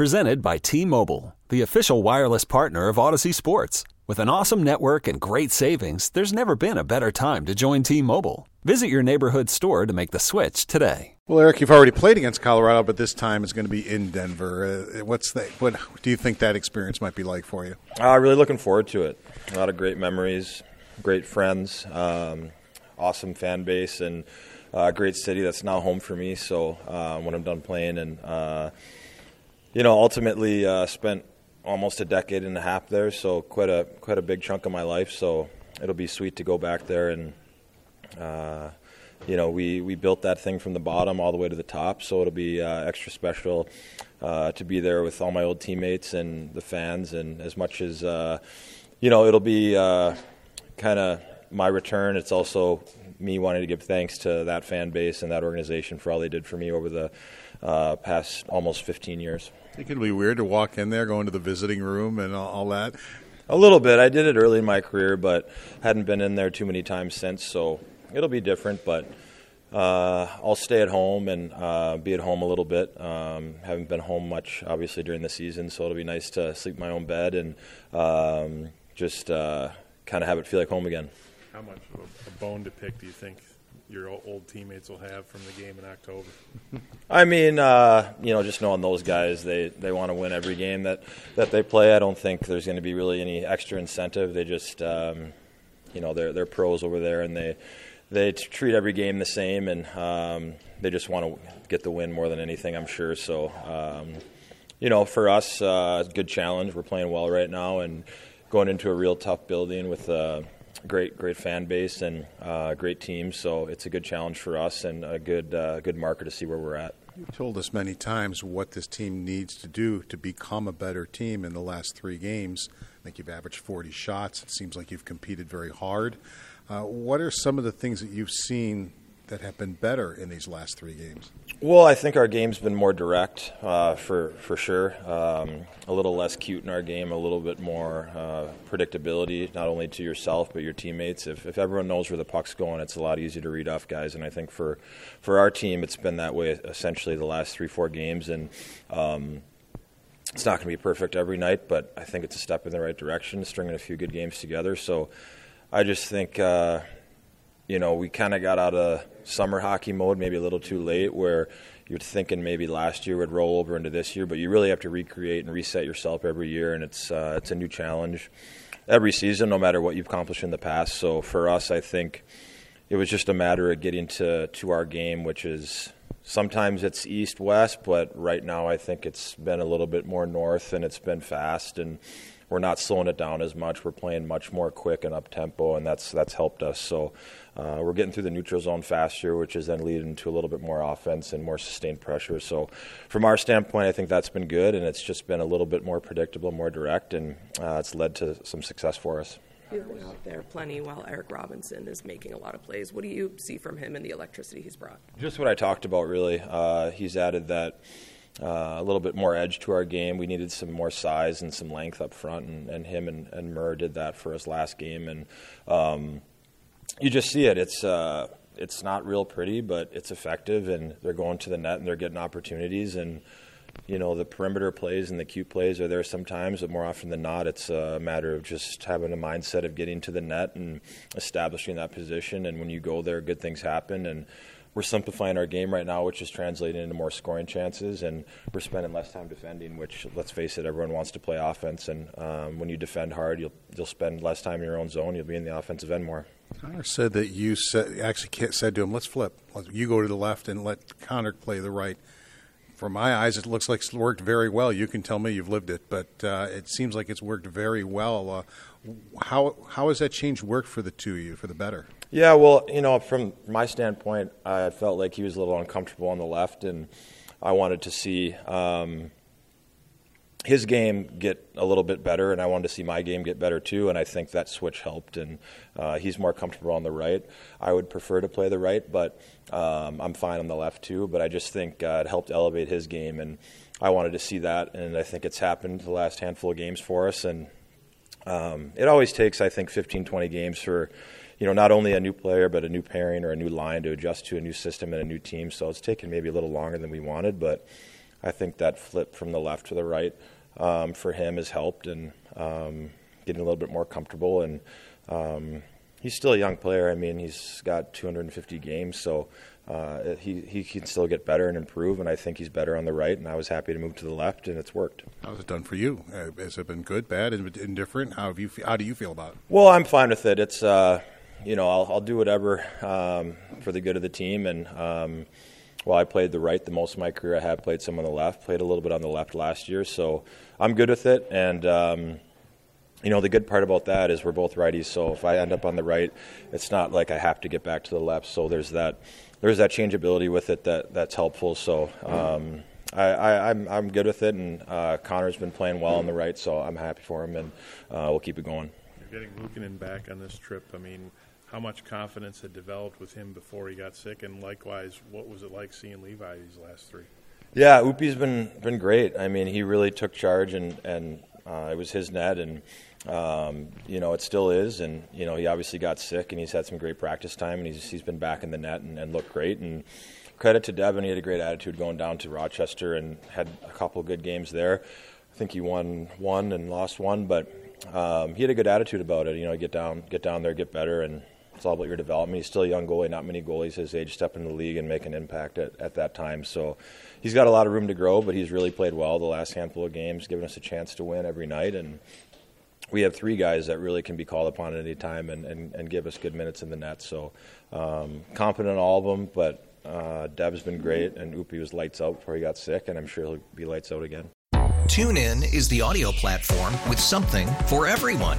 Presented by T Mobile, the official wireless partner of Audacy Sports. With an awesome network and great savings, there's never been a better time to join T Mobile. Visit your neighborhood store to make the switch today. Well, Erik, you've already played against Colorado, but this time it's going to be in Denver. Uh, what's the, what do you think that experience might be like for you? Uh, really looking forward to it. A lot of great memories, great friends, um, awesome fan base, and a uh, great city that's now home for me. So uh, when I'm done playing, and uh, you know, ultimately uh, spent almost a decade and a half there, so quite a quite a big chunk of my life. So it'll be sweet to go back there and. Uh, you know, we, we built that thing from the bottom all the way to the top, so it'll be uh, extra special uh, to be there with all my old teammates and the fans. And as much as, uh, you know, it'll be uh, kind of my return, it's also me wanting to give thanks to that fan base and that organization for all they did for me over the uh, past almost 15 years. Think it'd be weird to walk in there, go into the visiting room, and all, all that. A little bit. I did it early in my career, but hadn't been in there too many times since. So it'll be different, but uh, I'll stay at home and uh, be at home a little bit. Um, haven't been home much, obviously, during the season, so it'll be nice to sleep in my own bed and um, just uh, kind of have it feel like home again. How much of a bone to pick do you think your old teammates will have from the game in October? I mean, uh, you know, just knowing those guys, they, they want to win every game that, that they play. I don't think there's going to be really any extra incentive. They just, um, you know, they're they're pros over there, and they they treat every game the same, and um, they just want to get the win more than anything. I'm sure. So, um, you know, for us, uh, it's a good challenge. We're playing well right now, and going into a real tough building with. Uh, great great fan base and uh, great team. So it's a good challenge for us and a good uh, good marker to see where we're at. You've told us many times what this team needs to do to become a better team in the last three games. I think you've averaged 40 shots. It seems like you've competed very hard. Uh, what are some of the things that you've seen that have been better in these last three games? Well, I think our game's been more direct uh, for for sure. Um, a little less cute in our game, a little bit more uh, predictability, not only to yourself but your teammates. If, if everyone knows where the puck's going, it's a lot easier to read off guys. And I think for for our team, it's been that way essentially the last three four games. And um, it's not going to be perfect every night, but I think it's a step in the right direction, stringing a few good games together. So I just think. Uh, you know, we kind of got out of summer hockey mode maybe a little too late where you're thinking maybe last year would roll over into this year, but you really have to recreate and reset yourself every year, and it's uh, it's a new challenge every season, no matter what you've accomplished in the past. So for us, I think it was just a matter of getting to to our game, which is sometimes it's east west, but right now I think it's been a little bit more north, and it's been fast and we're not slowing it down as much. We're playing much more quick and up tempo, and that's that's helped us. So uh, we're getting through the neutral zone faster, which is then leading to a little bit more offense and more sustained pressure. So from our standpoint, I think that's been good, and it's just been a little bit more predictable, more direct, and uh, it's led to some success for us. You're out there plenty while Eric Robinson is making a lot of plays. What do you see from him and the electricity he's brought? Just what I talked about, really. Uh, he's added that uh, a little bit more edge to our game. We needed some more size and some length up front, and, and him and, and Murr did that for us last game. And um, you just see it. It's uh, it's not real pretty, but it's effective, and they're going to the net and they're getting opportunities. And you know the perimeter plays and the cute plays are there sometimes, but more often than not, it's a matter of just having a mindset of getting to the net and establishing that position. And when you go there, good things happen. And we're simplifying our game right now, which is translating into more scoring chances, and we're spending less time defending. Which, let's face it, everyone wants to play offense, and um, when you defend hard, you'll you'll spend less time in your own zone. You'll be in the offensive end more. Connor said that you said, actually said to him, "Let's flip. You go to the left and let Connor play the right." From my eyes, it looks like it's worked very well. You can tell me you've lived it, but uh, it seems like it's worked very well. Uh, how how has that change worked for the two of you for the better? Yeah, well, you know, from my standpoint, I felt like he was a little uncomfortable on the left, and I wanted to see, um, his game get a little bit better, and I wanted to see my game get better too. And I think that switch helped, and uh, he's more comfortable on the right. I would prefer to play the right, but um, I'm fine on the left too. But I just think uh, it helped elevate his game, and I wanted to see that, and I think it's happened the last handful of games for us. And um, it always takes, I think, 15, 20 games for you know, not only a new player, but a new pairing or a new line to adjust to a new system and a new team. So it's taken maybe a little longer than we wanted, but I think that flip from the left to the right um, for him has helped and um, getting a little bit more comfortable. And um, he's still a young player. I mean, he's got 250 games, so uh, he he can still get better and improve. And I think he's better on the right. And I was happy to move to the left, and it's worked. How's it done for you? Uh, has it been good, bad, indifferent? How have you? How do you feel about it? Well, I'm fine with it. It's. Uh, you know, I'll, I'll do whatever um, for the good of the team. And while I played the right the most of my career, I have played some on the left. Played a little bit on the left last year, so I'm good with it. And um, you know, the good part about that is we're both righties. So if I end up on the right, it's not like I have to get back to the left. So there's that there's that changeability with it that that's helpful. So. Um, I, am I'm, I'm good with it, and uh, Connor's been playing well on the right, so I'm happy for him, and uh, we'll keep it going. You're getting Luukkonen back on this trip. I mean, how much confidence had developed with him before he got sick, and likewise, what was it like seeing Levi these last three? Yeah, Upi's been been great. I mean, he really took charge, and and uh, it was his net, and um, you know it still is. And you know he obviously got sick, and he's had some great practice time, and he's he's been back in the net and, and looked great. And credit to Devin, he had a great attitude going down to Rochester and had a couple good games there. I think he won one and lost one, but um, he had a good attitude about it. You know, get down, get down there, get better, and it's all about your development. He's still a young goalie. Not many goalies his age step into the league and make an impact at, at that time. So he's got a lot of room to grow, but he's really played well the last handful of games, giving us a chance to win every night. And we have three guys that really can be called upon at any time and, and, and give us good minutes in the net. So um, confident in all of them, but uh, Dev's been great, and Upi was lights out before he got sick, and I'm sure he'll be lights out again. TuneIn is the audio platform with something for everyone.